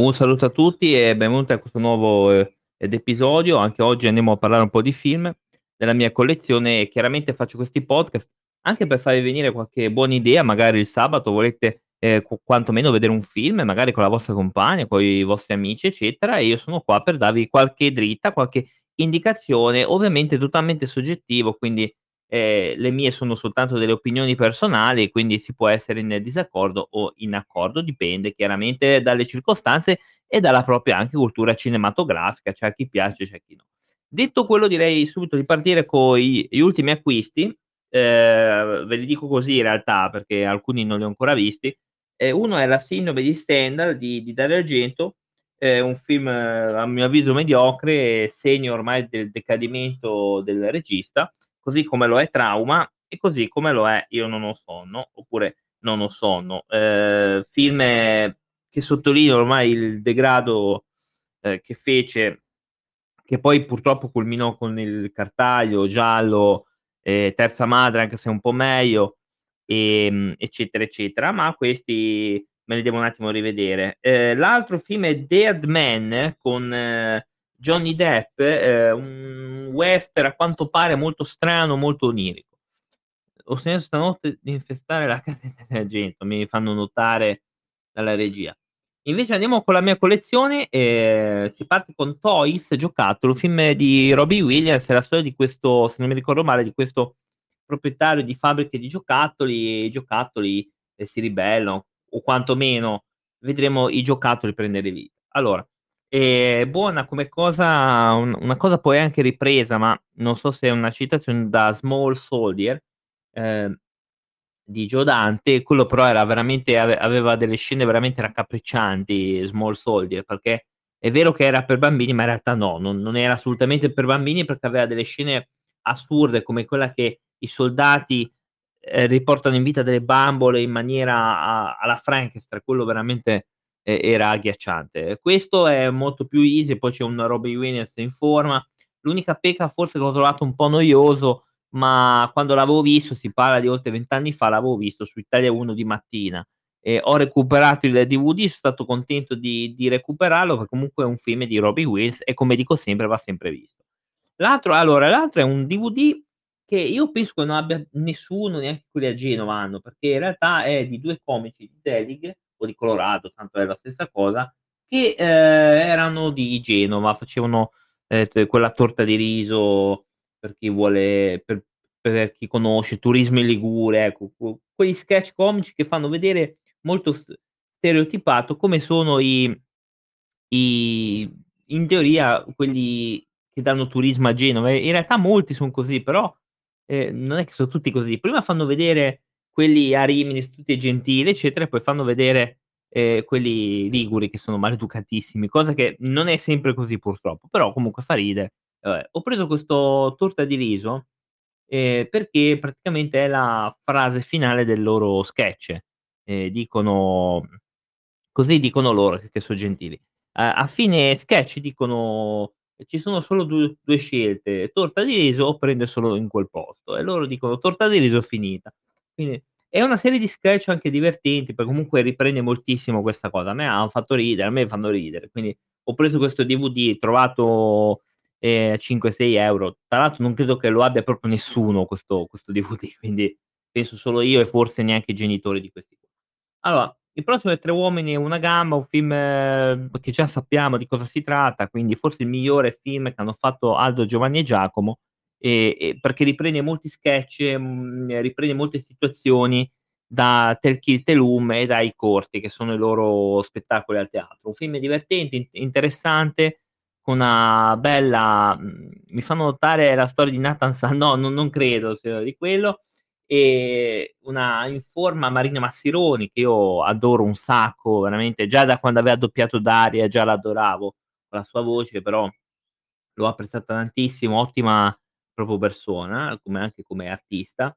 Un saluto a tutti e benvenuti a questo nuovo, ehm, ed episodio. Anche oggi andiamo a parlare un po' di film della mia collezione chiaramente faccio questi podcast anche per farvi venire qualche buona idea, magari il sabato volete, ehm, qu quantomeno vedere un film, magari con la vostra compagna, coi vostri amici, eccetera, e io sono qua per darvi qualche dritta, qualche indicazione, ovviamente totalmente soggettivo, quindi Ehm, le mie sono soltanto delle opinioni personali, quindi si può essere in disaccordo o in accordo, dipende chiaramente dalle circostanze e dalla propria anche cultura cinematografica, c'è chi piace, c'è chi no. Detto quello direi subito di partire coi gli ultimi acquisti, ehm, ve li dico così in realtà perché alcuni non li ho ancora visti. Ehm, uno è La sindrome di Stendhal di di Dario Argento, è un film a mio avviso mediocre, segno ormai del decadimento del regista così come lo è Trauma e così come lo è Io non ho sonno, oppure Non ho sonno. Ehm, film che sottolineano ormai il degrado, ehm, che fece che poi purtroppo culminò con il Cartaglio, Giallo, ehm, Terza Madre anche se un po' meglio, ehm, eccetera, eccetera, ma questi me li devo un attimo rivedere. Ehm, l'altro film è Dead Man con Johnny Depp, ehm, un western a quanto pare molto strano, molto onirico. Ho sognato stanotte di infestare la casa dell'argento, mi fanno notare dalla regia. Invece andiamo con la mia collezione, ehm, si parte con Toys, giocattolo, film di Robbie Williams, la storia di questo, se non mi ricordo male, di questo proprietario di fabbriche di giocattoli e i giocattoli, ehm, si ribellano o quantomeno vedremo i giocattoli prendere vita. Allora Ehm, buona come cosa un una cosa poi anche ripresa, ma non so se è una citazione da Small Soldier, ehm, di Joe Dante, quello però era veramente ave aveva delle scene veramente raccapriccianti Small Soldier, perché è vero che era per bambini, ma in realtà no, non non era assolutamente per bambini perché aveva delle scene assurde come quella che i soldati, ehm, riportano in vita delle bambole in maniera a alla Frankenstein, quello veramente e era agghiacciante. Questo è molto più easy, poi c'è un Robbie Williams in forma. L'unica pecca forse che ho trovato un po' noioso, ma quando l'avevo visto, si parla di oltre 20 anni fa, l'avevo visto su Italia 1 di mattina. E ho recuperato il DVD, sono stato contento di di recuperarlo, perché comunque è un film di Robbie Williams e come dico sempre va sempre visto. L'altro allora, l'altro è un DVD che io penso che non abbia nessuno, neanche quelli a Genova hanno, perché in realtà è di 2 comici di Zelig o di Colorado, tanto è la stessa cosa, che eh, erano di Genova, facevano eh, quella torta di riso per chi vuole, per, per chi conosce, turismo in Ligure, ecco, quegli sketch comici che fanno vedere molto stereotipato come sono i, i in teoria quelli che danno turismo a Genova. In realtà molti sono così, però eh, non è che sono tutti così. Prima fanno vedere quelli a Rimini tutti gentili, eccetera, e poi fanno vedere, ehm, quelli liguri che sono maleducatissimi, cosa che non è sempre così purtroppo, però comunque fa ridere. Vabbè, ho preso questo torta di riso, ehm, perché praticamente è la frase finale del loro sketch. Ehm, dicono così dicono loro che so' gentili. A fine sketch dicono: "Ci sono solo du 2 scelte, torta di riso o prende solo in quel posto." E loro dicono: "Torta di riso finita." Quindi è una serie di sketch anche divertenti, perché comunque riprende moltissimo questa cosa. A me han fatto ridere, a me fanno ridere. Quindi ho preso questo DVD trovato, ehm, a 5, 6 €. Tra l'altro non credo che lo abbia proprio nessuno questo questo DVD, quindi penso solo io e forse neanche i genitori di questi. Allora, il prossimo è Tre uomini e una gamba, un film che già sappiamo di cosa si tratta, quindi forse il migliore film che hanno fatto Aldo, Giovanni e Giacomo e e perché riprende molti sketch, mhmm, riprende molte situazioni da Tel Kill Telum e dai Corti, che sono i loro spettacoli al teatro. Un film divertente, in interessante, con una bella mhmm, mi fanno notare la storia di Nathan San no, non non credo sia di quello, e una in forma Marina Massironi, che io adoro un sacco, veramente, già da quando aveva doppiato Daria già l'adoravo, con la sua voce, però l'ho apprezzata tantissimo, ottima proprio persona, come anche come artista.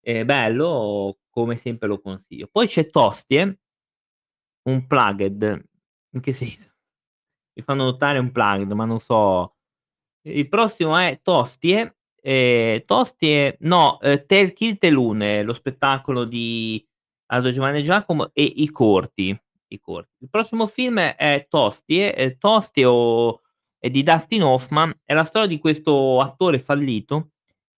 È bello, come sempre lo consiglio. Poi c'è Tostie Unplugged. In che senso? Mi fanno notare Unplugged, ma non so. Il prossimo è Tostie, ehm, Tostie no, ehm, Tel Kill Telune, lo spettacolo di Aldo Giovanni Giacomo e I Corti. i corti. Il prossimo film è Tosti, ehm, Tosti o è di Dustin Hoffman, è la storia di questo attore fallito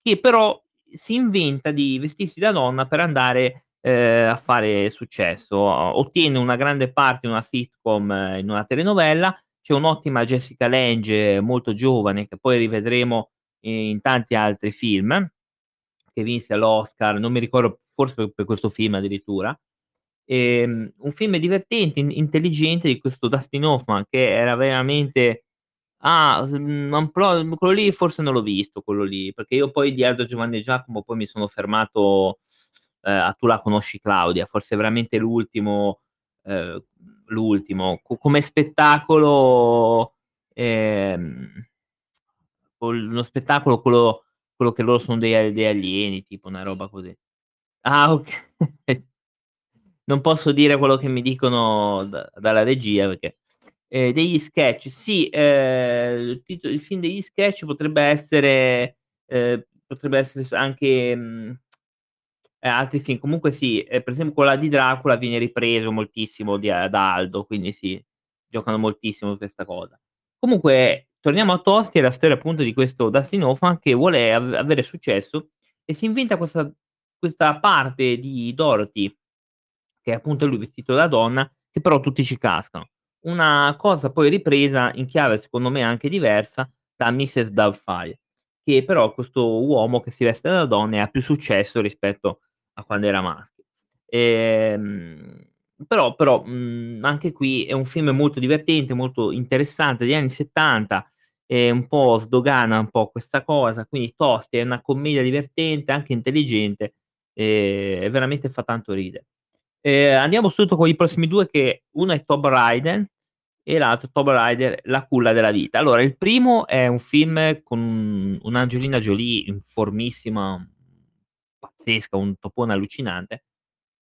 che però si inventa di vestirsi da donna per andare, ehm, a fare successo. Ottiene una grande parte in una sitcom, in una telenovela, c'è un'ottima Jessica Lange molto giovane, che poi rivedremo in tanti altri film, che vinse l'Oscar, non mi ricordo, forse per per questo film addirittura. Ehm, un film divertente, in intelligente di questo Dustin Hoffman che era veramente ah, mhmm, Unplugged quello lì forse non l'ho visto, quello lì, perché io poi di Aldo, Giovanni e Giacomo poi mi sono fermato, ehm, a Tu la conosci Claudia, forse veramente l'ultimo ehm, l'ultimo. Co come spettacolo, col lo spettacolo quello quello che loro sono dei a degli alieni, tipo una roba così. Ah okay. Non posso dire quello che mi dicono da dalla regia perché ehm, degli sketch, sì, ehm, il tito il film degli sketch potrebbe essere ehm, potrebbe essere anche, mhmm, ehm, altri film. Comunque sì, ehm, per esempio quello là di Dracula viene ripreso moltissimo di a da Aldo, quindi sì, giocano moltissimo questa cosa. Comunque torniamo a Tosti e la storia appunto di questo Dustin Hoffman che vuole av avere successo e si inventa questa questa parte di Dorothy, che appunto è lui vestito da donna, che però tutti ci cascano. Una cosa poi ripresa in chiave secondo me anche diversa da Mrs. Doubtfire, che però questo uomo che si veste da donna ha più successo rispetto a quando era maschio. Ehm, però però, mhmm, anche qui è un film molto divertente, molto interessante degli anni '70 e un po' sdogana un po' questa cosa, quindi Tosti è una commedia divertente, anche intelligente, ehm, e veramente fa tanto ride. Ehm, andiamo subito con i prossimi 2 che uno è Tomb Raider e l'altro Tomb Raider: La culla della vita. Allora il primo è un film con un'Angelina Jolie in formissima, pazzesca, un topone allucinante.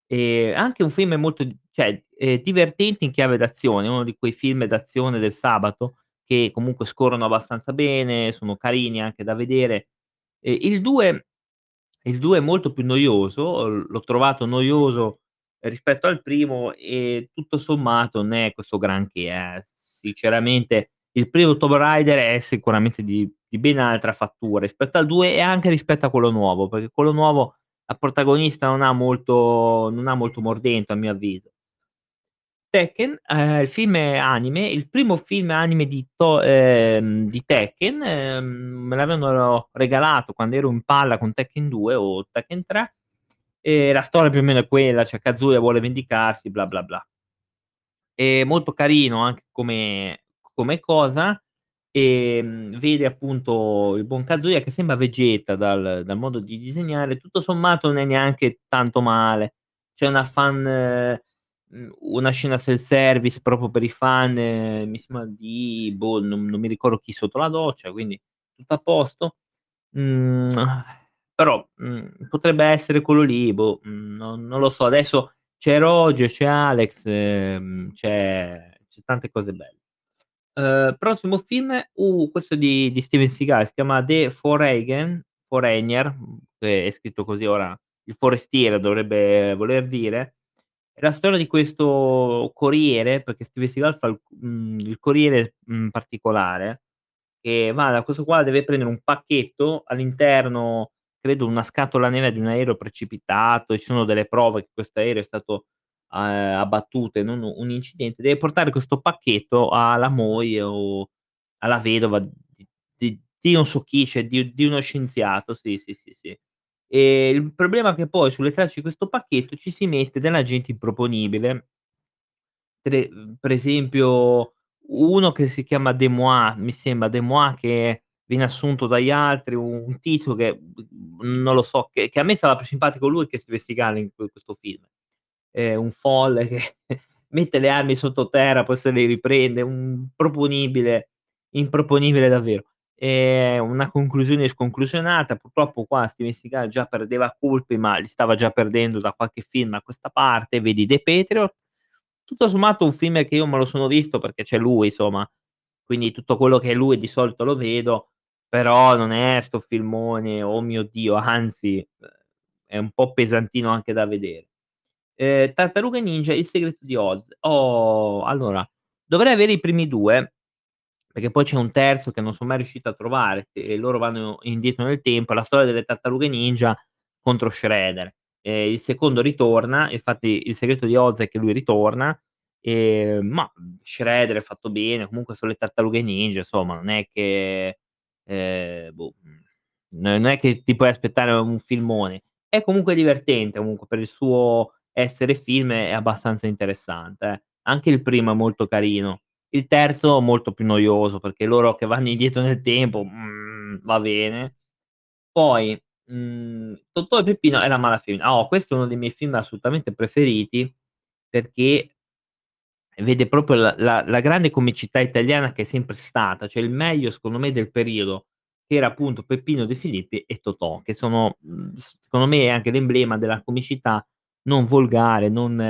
Ehm, anche un film molto cioè, ehm, divertente in chiave d'azione, uno di quei film d'azione del sabato che comunque scorrono abbastanza bene, sono carini anche da vedere. E il 2 il 2 è molto più noioso, l'ho trovato noioso rispetto al primo e tutto sommato non è questo granché eh, sinceramente il primo Tomb Raider è sicuramente di di ben altra fattura rispetto al 2 e anche rispetto a quello nuovo, perché quello nuovo la protagonista non ha molto non ha molto mordente a mio avviso. Tekken, ehm, il film anime, il primo film anime di To ehm, di Tekken, ehm, me l'avevano regalato quando ero in palla con Tekken 2 o Tekken 3 e la storia più o meno è quella, cioè Kazuya vuole vendicarsi, bla bla bla. È molto carino anche come come cosa, ehm, vede appunto il buon Kazuya che sembra Vegeta dal dal modo di disegnare, tutto sommato non è neanche tanto male. C'è una fan mhmm, una scena self-service proprio per i fan, mi sembra di boh, non non mi ricordo chi sotto la doccia, quindi tutto a posto. Mhmm, però, mhmm, potrebbe essere quello lì, boh, mhmm, non non lo so. Adesso c'è Roger, c'è Alex, ehm, c'è c'è tante cose belle. Uhm, prossimo film, uh, questo di di Steven Seagal, si chiama The Foreign Foreigner, che è scritto così ora, il forestiere dovrebbe voler dire. È la storia di questo corriere, perché Steven Seagal fa il c mhmm, il corriere, particolare, che va da questo qua, deve prendere un pacchetto, all'interno credo una scatola nera di un aereo precipitato e ci sono delle prove che questo aereo è stato, ehm, abbattuto e non un incidente, deve portare questo pacchetto alla moglie o alla vedova di di di non so chi, cioè di di uno scienziato, sì, sì, sì, sì. E il problema è che poi sulle tracce di questo pacchetto ci si mette della gente improponibile tre per esempio uno che si chiama De Moi, mi sembra, De Moi che viene assunto dagli altri, un tizio che, non lo so, che che a me stava più simpatico lui che Steven Seagal in que questo film. È un folle che mette le armi sottoterra, poi se le riprende, un proponibile, improponibile davvero. Ehm, una conclusione sconclusionata, purtroppo qua Steven Seagal già perdeva colpi, ma li stava già perdendo da qualche film a questa parte, vedi The Patriot. Tutto sommato un film che io me lo sono visto perché c'è lui insomma, quindi tutto quello che è lui di solito lo vedo, però non è 'sto filmone, oh mio Dio, anzi, uhm, è un po' pesantino anche da vedere. Ehm, Tartarughe Ninja: Il segreto di Oz. Oh, allora, dovrei avere i primi 2, perché poi c'è un terzo che non son mai riuscito a trovare, e loro vanno indietro nel tempo, la storia delle tartarughe ninja contro Shredder. Ehm, il secondo ritorna, infatti il segreto di Oz è che lui ritorna, ehm, mah, Shredder è fatto bene, comunque son le tartarughe ninja, insomma, non è che, ehm, boh, mhmm, non è che ti puoi aspettare un filmone. È comunque divertente, comunque per il suo essere film è abbastanza interessante, eh. Anche il primo è molto carino. Il terzo molto più noioso, perché loro che vanno indietro nel tempo, mhmm, va bene. Poi, mhmm, Totò e Peppino e la Mala Femmina. Oh, questo è uno dei miei film assolutamente preferiti, perché vede proprio la la la grande comicità italiana che è sempre stata, cioè il meglio secondo me del periodo, che era appunto Peppino De Filippi e Totò, che sono, s secondo me anche l'emblema della comicità non volgare, non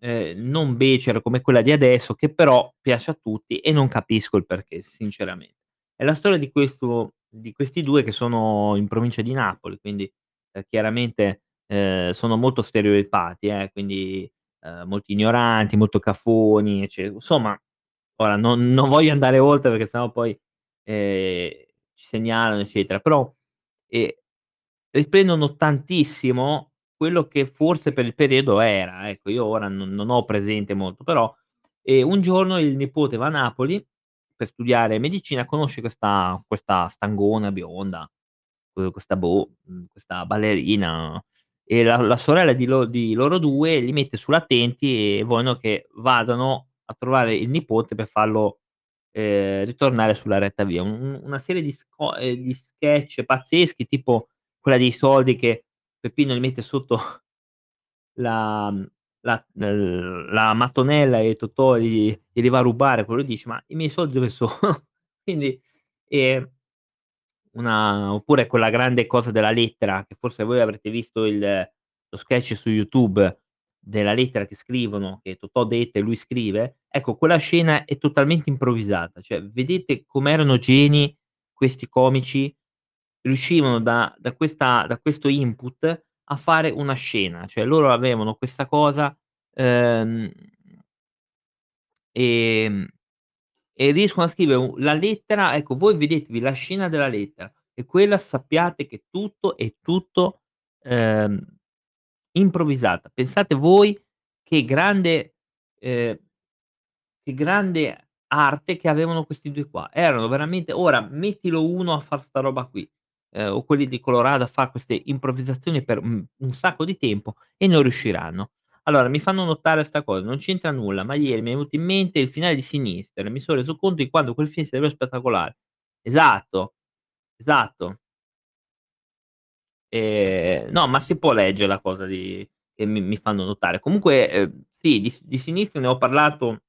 ehm, non becera come quella di adesso, che però piace a tutti e non capisco il perché sinceramente. È la storia di questo di questi 2 che sono in provincia di Napoli, quindi, ehm, chiaramente, ehm, sono molto stereotipati, eh, quindi, ehm, molto ignoranti, molto cafoni, ecce insomma, ora non non voglio andare oltre perché se no poi, ehm, ci segnalano eccetera, però, ehm, riprendono tantissimo quello che forse per il periodo era, ecco. Io ora non non ho presente molto, però, un giorno il nipote va a Napoli per studiare medicina, conosce questa questa stangona bionda, questa boh, questa ballerina e la la sorella di lo di loro 2 li mette sull'attenti e vogliono che vadano a trovare il nipote per farlo, ehm, ritornare sulla retta via. Un un una serie di sco ehm, di sketch pazzeschi, tipo quella dei soldi che Peppino gli mette sotto la la la mattonella e Totò gli glieli va a rubare, quello dice: "Ma i miei soldi dove sono?" Quindi, ehm una oppure quella grande cosa della lettera, che forse voi avrete visto il lo sketch su YouTube della lettera che scrivono, che Totò detta e lui scrive, ecco quella scena è totalmente improvvisata, cioè vedete com'erano geni questi comici, riuscivano da da questa da questo input a fare una scena, cioè loro avevano questa cosa, ehm ehm, e riescono a scrivere la lettera ecco, voi vedetevi la scena della lettera e quella sappiate che tutto è tutto, ehm, improvvisata. Pensate voi che grande ehm che grande arte che avevano questi 2 qua. Erano veramente ora mettilo uno a far 'sta roba qui, ehm, o quelli di Colorado a far queste improvvisazioni per, mhmm, un sacco di tempo e non riusciranno. Allora mi fanno notare 'sta cosa, non c'entra nulla, ma ieri mi è venuto in mente il finale di Sinister e mi son reso conto di quanto quel film sia davvero spettacolare. Esatto, esatto. Ehm, no, ma si può leggere la cosa di che mi mi fanno notare. Comunque, ehm, sì, di di Sinister ne ho parlato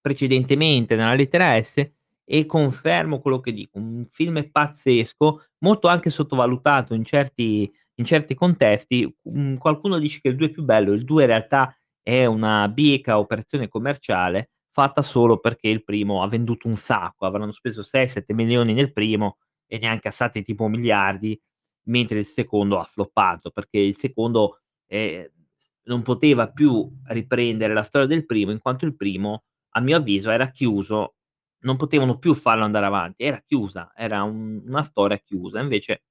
precedentemente nella lettera S e confermo quello che dico. Un film pazzesco, molto anche sottovalutato in certi in certi contesti. Qualcuno dice che il 2 è più bello, il 2 in realtà è una bieca operazione commerciale fatta solo perché il primo ha venduto un sacco, avranno speso 6, 7 milioni nel primo e ne ha incassati tipo miliardi, mentre il secondo ha floppato, perché il secondo, ehm, non poteva più riprendere la storia del primo, in quanto il primo, a mio avviso, era chiuso, non potevano più farlo andare avanti, era chiusa, era un una storia chiusa. Invece,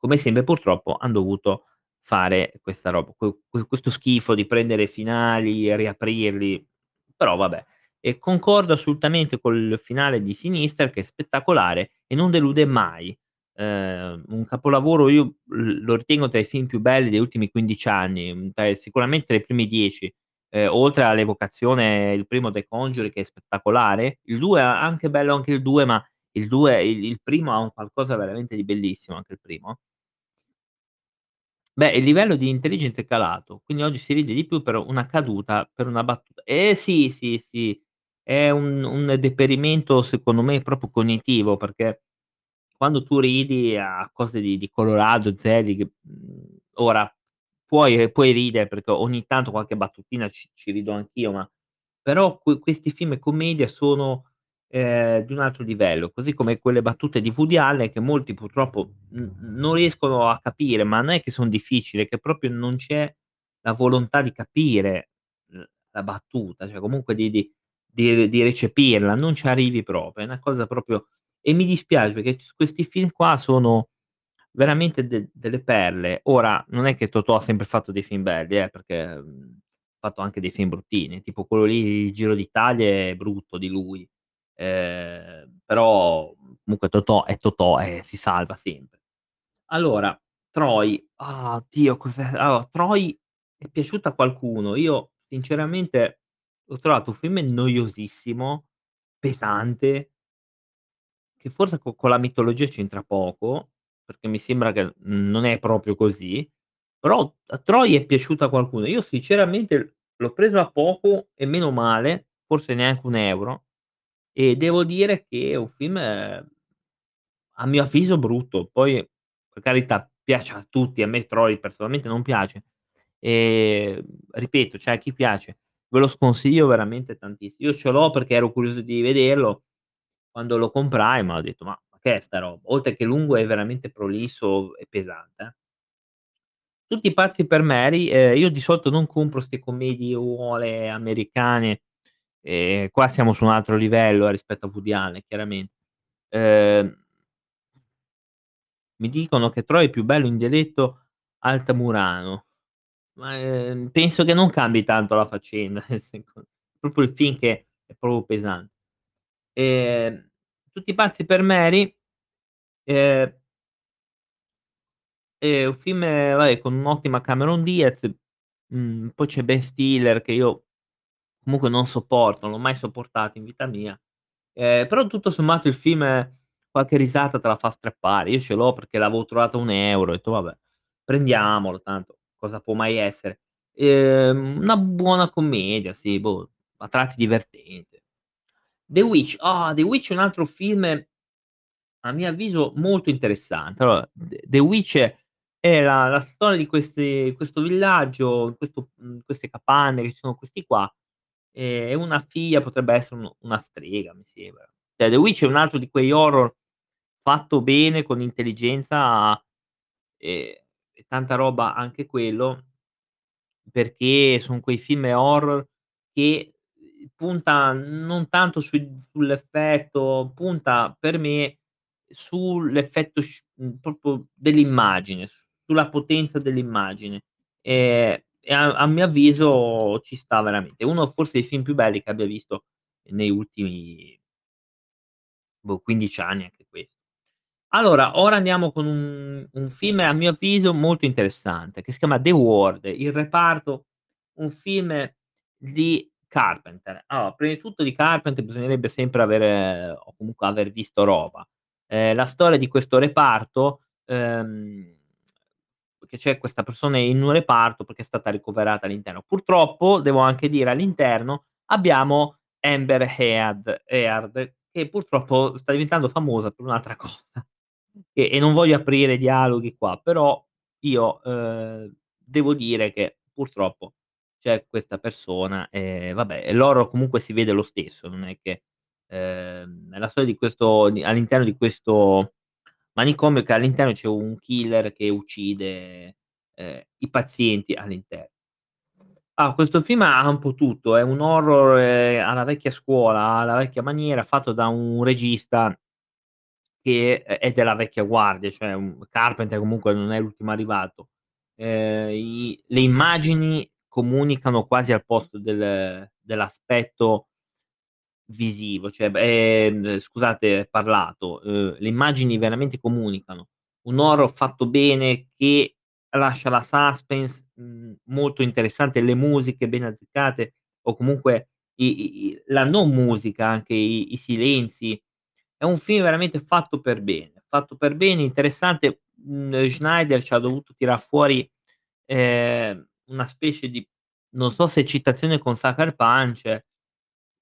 come sempre purtroppo han dovuto fare questa roba, que que questo schifo di prendere finali e riaprirli, però vabbè. E concordo assolutamente col finale di Sinister che è spettacolare e non delude mai. Ehm, un capolavoro io lo ritengo tra i film più belli degli ultimi 15 anni, mhmm, tra sicuramente tra i primi 10, ehm, oltre all'evocazione il primo The Conjuring che è spettacolare, il 2 a anche bello anche il 2, ma il 2 il il primo ha un qualcosa veramente di bellissimo, anche il primo. Beh, il livello di intelligenza è calato, quindi oggi si ride di più per una caduta, per una battuta. Eh sì, sì, sì, è un un deperimento secondo me proprio cognitivo, perché quando tu ridi a cose di di Colorado, Zelig, mhmm, ora puoi puoi ridere perché ogni tanto qualche battutina ci ci rido anch'io, ma però que questi film commedia sono, ehm, di un altro livello, così come quelle battute di Woody Allen che molti purtroppo n non riescono a capire, ma non è che son difficili, è che proprio non c'è la volontà di capire la battuta, cioè comunque di di di di recepirla, non ci arrivi proprio, è una cosa proprio e mi dispiace perché questi film qua sono veramente de delle perle. Ora, non è che Totò ha sempre fatto dei film belli eh, perché, mhmm, ha fatto anche dei film bruttini, tipo quello lì, Il Giro d'Italia è brutto di lui, ehm, però comunque Totò è Totò e si salva sempre. Allora, Troy, ah Dio cos'è allora Troy è piaciuto a qualcuno, io sinceramente l'ho trovato un film noiosissimo, pesante che forse co con la mitologia c'entra poco, perché mi sembra che, non è proprio così, però a Troy è piaciuto a qualcuno. Io sinceramente l'ho preso a poco e meno male, forse neanche 1 € e devo dire che è un film a mio avviso brutto. Poi, per carità, piace a tutti, a me Troy personalmente non piace. Ehm, ripeto, cioè a chi piace, ve lo sconsiglio veramente tantiss io ce l'ho perché ero curioso di vederlo, quando lo comprai, ma ho detto: "Ma ma che è sta roba?" Oltre che lungo è veramente prolisso e pesante, eh. Tutti pazzi per Mary, ehm, io di solito non compro 'ste commediuole americane, ehm, qua siamo su un altro livello eh, rispetto a Woody Allen chiaramen ehm mi dicono che Troy è più bello in dialetto altamurano, ma, ehm, penso che non cambi tanto la faccenda, proprio il film che è proprio pesan ehm, Tutti pazzi per Mary ehm è un film, vabbè, con un'ottima Cameron Diaz, mhmm, poi c'è Ben Stiller che io comunque non sopporto, non l'ho mai sopportato in vita mia. Ehm, però tutto sommato il film qualche risata te la fa strappare. Io ce l'ho perché l'avevo trovato a 1 €, ho detto: "Vabbè, prendiamolo, tanto cosa può mai essere?" Ehm, una buona commedia, sì, boh, a tratti divertente. The Witch, ah, The Witch è un altro film, a mio avviso molto interessante. Allora, The Witch è la la storia di queste questo villaggio, questo queste capanne che ci sono questi qua, e una figlia potrebbe essere un una strega, mi sembra. Cioè The Witch è un altro di quegli horror fatto bene, con intelligenza, e e tanta roba anche quello perché son quei film horror che, punta non tanto sui sull'effetto, punta per me sull'effetto proprio dell'immagine, sulla potenza dell'immagine. Ehm, e a a mio avviso ci sta veramente. Uno forse dei film più belli che abbia visto negli ultimi boh, 15 anni anche ques allora, ora andiamo con un un film a mio avviso molto interessante, che si chiama The Ward, Il reparto, un film di Carpenter. Allora, prima di tutto di Carpenter bisognerebbe sempre avere o comunque aver visto roba. Ehm, la storia di questo reparto, ehm, che c'è questa persona in un reparto perché è stata ricoverata all'interno. Purtroppo, devo anche dire, all'interno abbiamo Amber Heard Heard, che purtroppo sta diventando famosa per un'altra cosa. E e non voglio aprire dialoghi qua, però io, uhm, devo dire che purtroppo c'è questa persona e vabbè, l'horror comunque si vede lo stesso, non è che è la storia di questo all'interno di questo manicomio che all'interno c'è un killer che uccide, ehm, i pazienti all'inter Ah, questo film ha un po' tutto, è un horror, ehm, alla vecchia scuola, alla vecchia maniera, fatto da un regista che è è della vecchia guardia, cioè Carpenter comunque non è l'ultimo arrivato. Ehm, i le immagini comunicano quasi al posto del dell'aspetto visivo, cioè ehm, scusate parlato, uhm, le immagini veramente comunicano. Un horror fatto bene che lascia la suspense, mhmm, molto interessante, le musiche ben azzeccate o comunque i i la non musica, anche i i silenzi. È un film veramente fatto per bene, fatto per bene, interessante. Mhmm, Schneider c'ha dovuto tirar fuori, ehm, una specie di non so se citazione con Sucker Punch,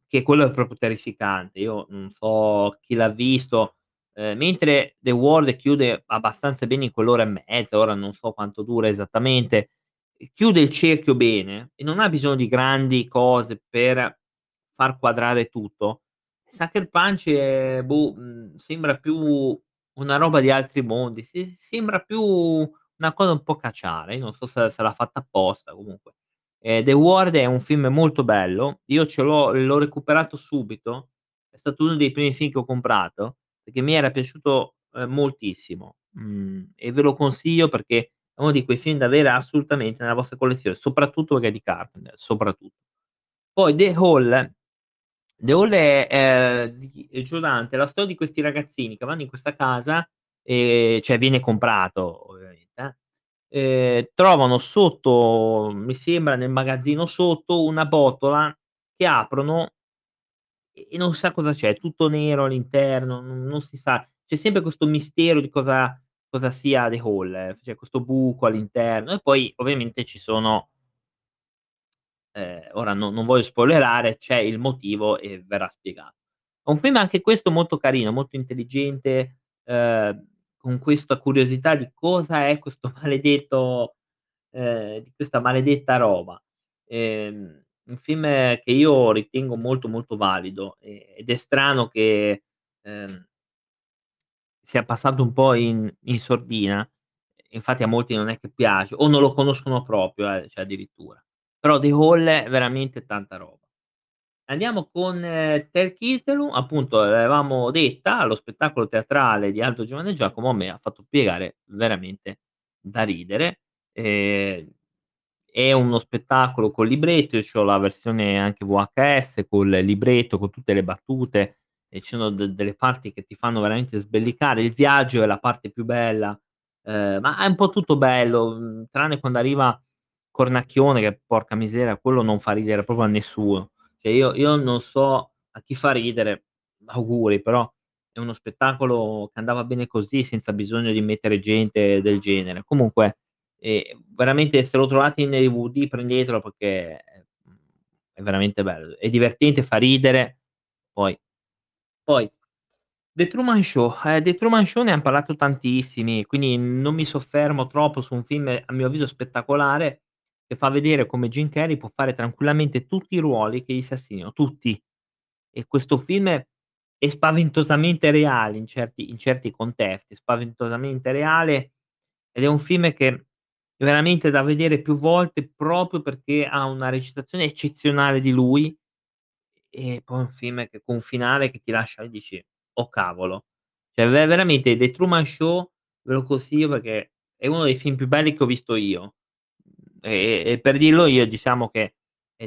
che quello è proprio terrificante. Io non so chi l'ha visto, ehm, mentre The Ward chiude abbastanza bene in quell'ora e mezza, ora non so quanto dura esattamente, chiude il cerchio bene e non ha bisogno di grandi cose per far quadrare tutto. Sucker Punch è boh, mhmm, sembra più una roba di altri mondi, sembra più una cosa un po' caciara. Io non so se se l'ha fatta apposta comunque. Ehm, The Ward è un film molto bello. Io ce l'ho l'ho recuperato subito. È stato uno dei primi film che ho comprato, perché mi era piaciuto, ehm, moltissimo. Mhmm, e ve lo consiglio perché è uno di quei film da avere assolutamente nella vostra collezione, soprattutto perché è di Carpenter, soprattutto. Poi The Hall The Hall è, Dante, è la storia di questi ragazzini che vanno in questa casa, ehm, cioè viene comprato ovviamente, eh, trovano sotto, mi sembra nel magazzino sotto, una botola che aprono e non sa cosa c'è, tutto nero all'interno, non non si sa. C'è sempre questo mistero di cosa cosa sia The Hall, c'è questo buco all'interno e poi ovviamente ci sono ehm, ora no non voglio spoilerare, c'è il motivo e verrà spiegato. È un film anche questo molto carino, molto intelligente, ehm, con questa curiosità di cosa è questo maledetto di questa maledetta roba. Ehm, un film che io ritengo molto, molto valido, e ed è strano che, ehm sia passato un po' in in sordina. Infatti a molti non è che piace, o non lo conoscono proprio, eh, cioè addirittura. Però The Hall è veramente tanta roba. Andiamo con Tale Kitelu, appunto l'avevamo detta, lo spettacolo teatrale di Aldo, Giovanni Giacomo a me ha fatto piegare veramente da ridere. Ehm, è uno spettacolo col libretto, io c'ho la versione anche VHS col libretto, con tutte le battute e ci sono de delle parti che ti fanno veramente sbellicare. Il viaggio è la parte più bella, ehm, ma è un po' tutto bello, mhmm, tranne quando arriva Cornacchione che porca miseria, quello non fa ridere proprio a nessuno. Cioè io io non so a chi fa ridere, auguri, però è uno spettacolo che andava bene così, senza bisogno di mettere gente del genere. Comunque, ehm, veramente se lo trovate in DVD prendetelo perché è veramente bello. È divertente, fa ridere, poi poi The Truman Show, eh, The Truman Show ne han parlato tantissimi, quindi non mi soffermo troppo su un film a mio avviso spettacolare, che fa vedere come Jim Carrey può fare tranquillamente tutti i ruoli che gli si assegnano, tutti. E questo film è spaventosamente reale in certi in certi contesti, spaventosamente reale, ed è un film che è veramente da vedere più volte proprio perché ha una recitazione eccezionale di lui, e poi un film che con un finale che ti lascia e dici: "Oh cavolo". Cioè ve veramente The Truman Show ve lo consiglio perché è uno dei film più belli che ho visto io. E e per dirlo io diciamo che,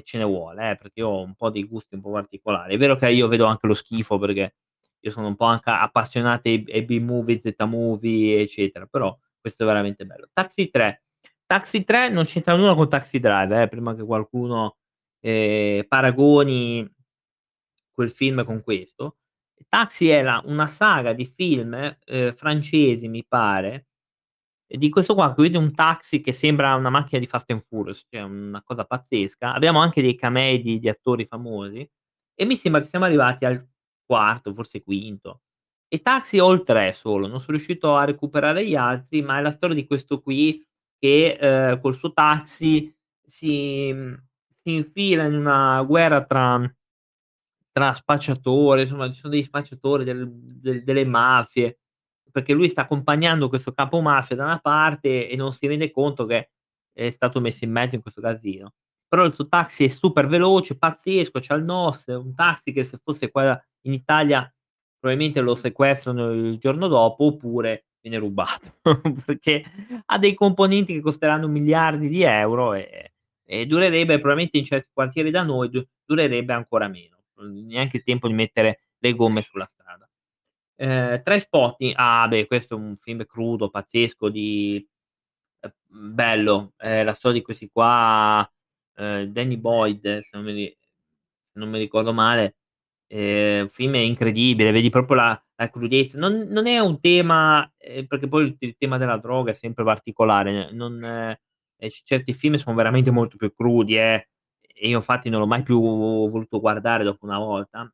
ce ne vuole eh, perché ho un po' dei gusti un po' particolari. È vero che io vedo anche lo schifo perché io sono un po' anche appassionato ai B-movie, Z-movie, eccetera, però questo è veramente bello. Taxi 3. Taxi 3 non c'entra nulla con Taxi Driver eh, prima che qualcuno, ehm, paragoni quel film con questo. Taxi era una saga di film, ehm, francesi mi pare, di questo qua che vede un taxi che sembra una macchina di Fast and Furious, cioè una cosa pazzesca. Abbiamo anche dei camei di di attori famosi e mi sembra che siamo arrivati al quarto, forse quinto. E Taxi 3 solo, non son riuscito a recuperare gli altri, ma è la storia di questo qui che, ehm, col suo taxi si si infila in una guerra tra tra spacciatori, insomma ci sono degli spacciatori, del del delle mafie, perché lui sta accompagnando questo capo mafia da una parte e non si rende conto che è stato messo in mezzo in questo casino. Però il suo taxi è super veloce, pazzesco, c'ha il NOS, un taxi che se fosse qua in Italia probabilmente lo sequestrano il giorno dopo, oppure viene rubato, perché ha dei componenti che costeranno miliardi di euro e e durerebbe probabilmente in certi quartieri da noi du durerebbe ancora meno neanche il tempo di mettere le gomme sulla strada. Ehm, Trainspotting, ah beh, questo è un film crudo, pazzesco di ehm, bello, è la storia di questi qua, ehm, Danny Boyd, se non mi non mi ricordo male, ehm, film incredibile, vedi proprio la la crudezza. Non non è un tema ehm, perché poi il il tema della droga è sempre particolare, non certi film son veramente molto più crudi, eh, e io infatti non l'ho mai più voluto guardare dopo una volta.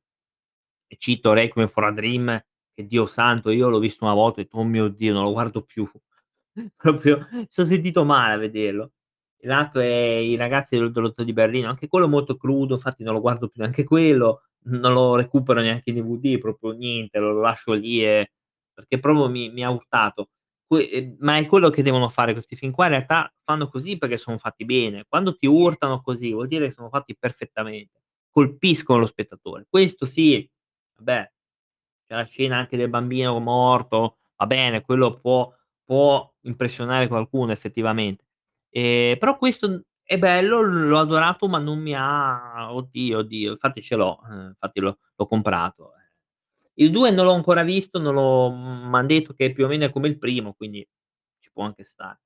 Cito Requiem for a Dream, che Dio santo, io l'ho visto una volta e ho detto: "Oh mio Dio, non lo guardo più." Proprio mi son sentito male a vederlo. L'altro è I ragazzi del dello zoo di Berlino, anche quello molto crudo, infatti non lo guardo più neanche quello, non lo recupero neanche in DVD, proprio niente, lo lascio lì e perché proprio mi mi ha urtato. Que ehm, ma è quello che devono fare questi film qua, in realtà fanno così perché sono fatti bene. Quando ti urtano così, vuol dire che sono fatti perfettamente, colpiscono lo spettatore. Questo sì, vabbè, c'è la scena anche del bambino morto, va bene, quello può può impressionare qualcuno effettivamente. Ehm, però questo, è bello, l'ho adorato, ma non mi ha oddio, oddio, infatti ce l'ho, ehm, infatti l'ho l'ho comprato, eh. Il 2 non l'ho ancora visto, non l'ho m'han detto che più o meno è come il primo, quindi ci può anche stare.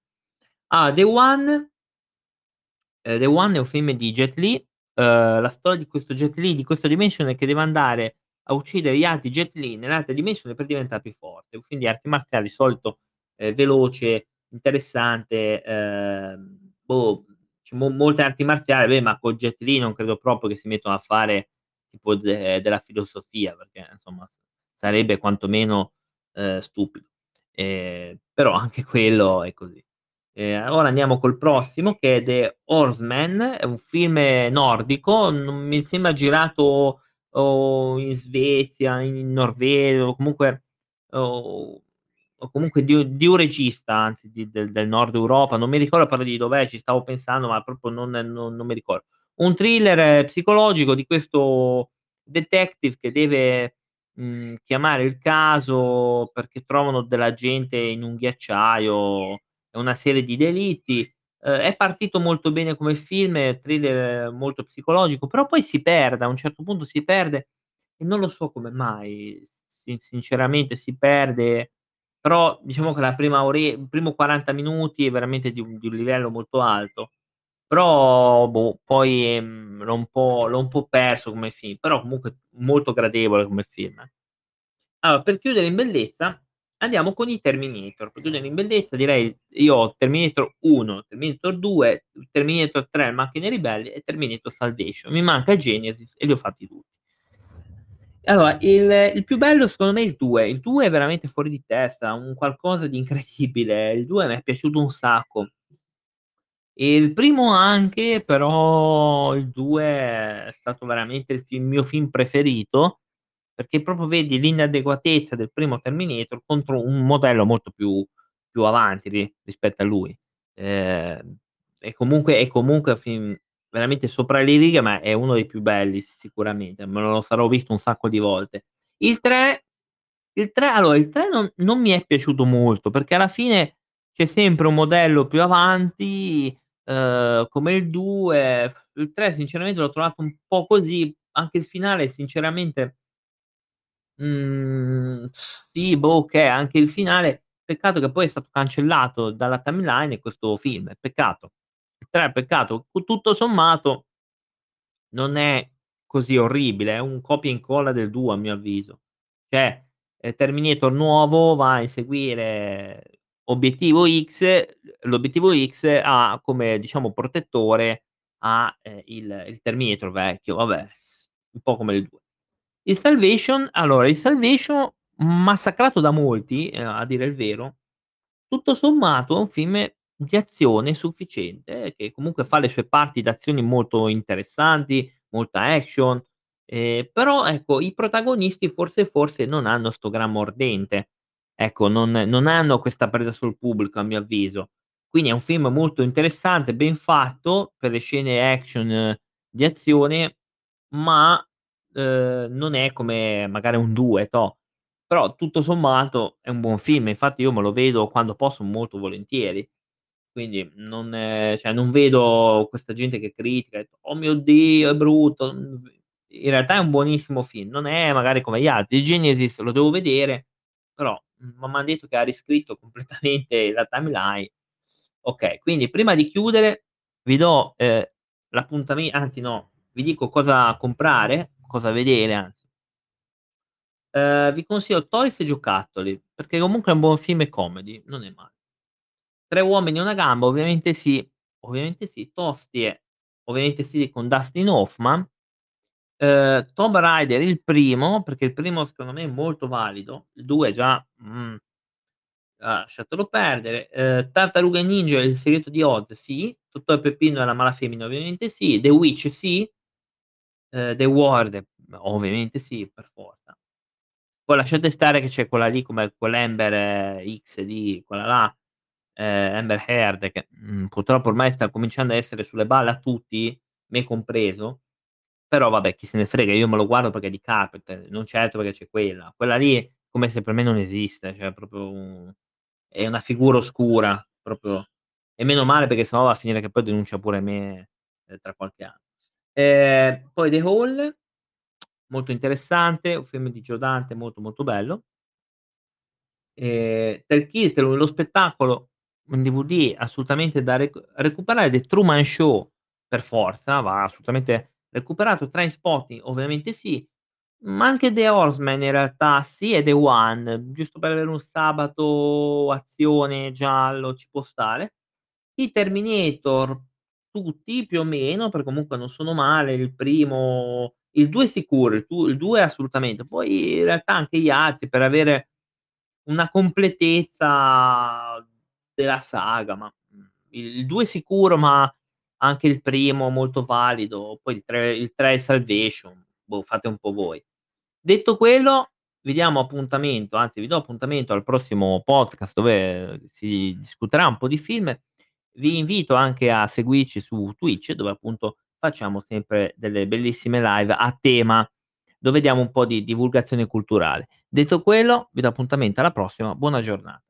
Ah, The One ehm, The One è un film di Jet Li, uhm, la storia di questo Jet Li, di questa dimensione che deve andare a uccidere gli altri Jet Li nell'altra dimensione per diventare più forte. Un film di arti marziali solito, ehm, veloce, interessante, ehm, boh, mo molte arti marziali, beh, ma con Jet Li non credo proprio che si mettano a fare tipo de della filosofia, perché insomma sarebbe quantomeno, ehm, stupido. Ehm, però anche quello è così. Ehm, ora andiamo col prossimo che è The Horseman, è un film nordico, non mi sembra girato o in Svezia, in Norvegia o comunque o o comunque di di un regista anzi di del del Nord Europa, non mi ricordo però di dov'è, ci stavo pensando, ma proprio non non non mi ricordo. Un thriller psicologico di questo detective che deve, mhmm, chiamare il caso perché trovano della gente in un ghiacciaio e una serie di delitti. Uhm, è partito molto bene come film, thriller molto psicologico, però poi si perde, a un certo punto si perde e non lo so come mai, sin sinceramente si perde, però diciamo che la prima ore il primo 40 minuti è veramente di un di un livello molto alto. Però boh, poi, ehm, l'ho un po' l'ho un po' perso come film, però comunque molto gradevole come film, eh. Allora, per chiudere in bellezza andiamo con i Terminator. Chiudere in bellezza direi io ho Terminator 1, Terminator 2, Terminator 3, Macchine ribelli e Terminator Salvation. Mi manca Genesis e li ho fatti tutti. Allora, il il più bello secondo me è il 2. Il 2 è veramente fuori di testa, un qualcosa di incredibile. Il 2 m'è piaciuto un sacco. Il primo anche, però il 2 è stato veramente il film mio film preferito, perché proprio vedi l'inadeguatezza del primo Terminator contro un modello molto più più avanti ri rispetto a lui. Ehm, e comunque comunque è un film veramente sopra le righe, ma è uno dei più belli sicuramente, me lo sarò visto un sacco di volte. Il 3 il 3 allora il 3 non non mi è piaciuto molto, perché alla fine c'è sempre un modello più avanti, uhm, come il 2. Il 3 sinceramente l'ho trovato un po' così, anche il finale sinceramente mhmm, sì, boh, okay, anche il finale peccato che poi è stato cancellato dalla timeline questo film, peccato. 3 peccato. Tutto sommato non è così orribile, è un copia e incolla del 2 a mio avviso. Cioè, ehm, Terminator nuovo va a inseguire obiettivo X, l'obiettivo X ha come diciamo protettore ha, ehm, il il Terminator vecchio, vabbè, un po' come il 2. Il Salvation allora, il Salvation massacrato da molti, ehm, a dire il vero, tutto sommato è un film di azione sufficiente, che comunque fa le sue parti d'azioni molto interessanti, molta action, ehm, però ecco i protagonisti forse forse non hanno 'sto gran mordente. Ecco, non non hanno questa presa sul pubblico a mio avviso. Quindi è un film molto interessante, ben fatto per le scene action di azione, ma, uhm, non è come magari un 2 toh. Però tutto sommato è un buon film, infatti io me lo vedo quando posso molto volentieri. Quindi non cioè non vedo questa gente che critica "Oh mio Dio è brutto", in realtà è un buonissimo film, non è magari come gli altri. Genesis lo devo vedere, però, ma m'han detto che ha riscritto completamente la timeline. Okay, quindi prima di chiudere vi do, ehm, l'appuntame anzi no, vi dico cosa comprare, cosa vedere anzi. Ehm, vi consiglio Toys e giocattoli, perché comunque è un buon film comedy, non è male. Tre uomini e una gamba, ovviamente sì, ovviamente sì. Tosti e ovviamente sì con Dustin Hoffman. Ehm, Tomb Raider il primo, perché il primo secondo me è molto valido, il 2 già, mhmm lasciatelo perdere. Ehm, Tartarughe Ninja e il segreto di Oz sì, Totò e Peppino e la Malafemmina ovviamente sì, The Witch sì. Ehm, The Ward ovviamente sì, per forza. Poi lasciate stare che c'è quella lì come quell'Amber X lì, quella là, ehm, Amber Heard che, mhmm, purtroppo ormai sta cominciando a essere sulle balle a tutti, me compreso, però vabbè chi se ne frega, io me lo guardo perché è di Carpenter, non certo perché c'è quella. Quella lì come se per me non esiste, cioè proprio un è una figura oscura, proprio e meno male perché se no va a finire che poi denuncia pure me, ehm, tra qualche anno. Ehm, poi The Hall, molto interessante, un film di Joe Dante molto, molto bello. Ehm, per chi te lo lo spettacolo in DVD assolutamente da recu recuperare, The Truman Show per forza, va assolutamente recuperato, Trainspotting ovviamente sì, ma anche The Horseman in realtà sì e The One, giusto per avere un sabato azione giallo ci può stare. I Terminator tutti più o meno, perché comunque non sono male, il primo il 2 sicuro, il tu il 2 assolutamente, poi in realtà anche gli altri per avere una completezza della saga, ma, mhmm, il 2 sicuro, ma anche il primo molto valido, poi il 3 il 3 è Salvation, boh, fate un po' voi. Detto quello, vi diamo appuntamento, anzi vi do appuntamento al prossimo podcast dove si discuterà un po' di film. Vi invito anche a seguirci su Twitch, dove appunto facciamo sempre delle bellissime live a tema, dove diamo un po' di divulgazione culturale. Detto quello, vi do appuntamento alla prossima, buona giornata.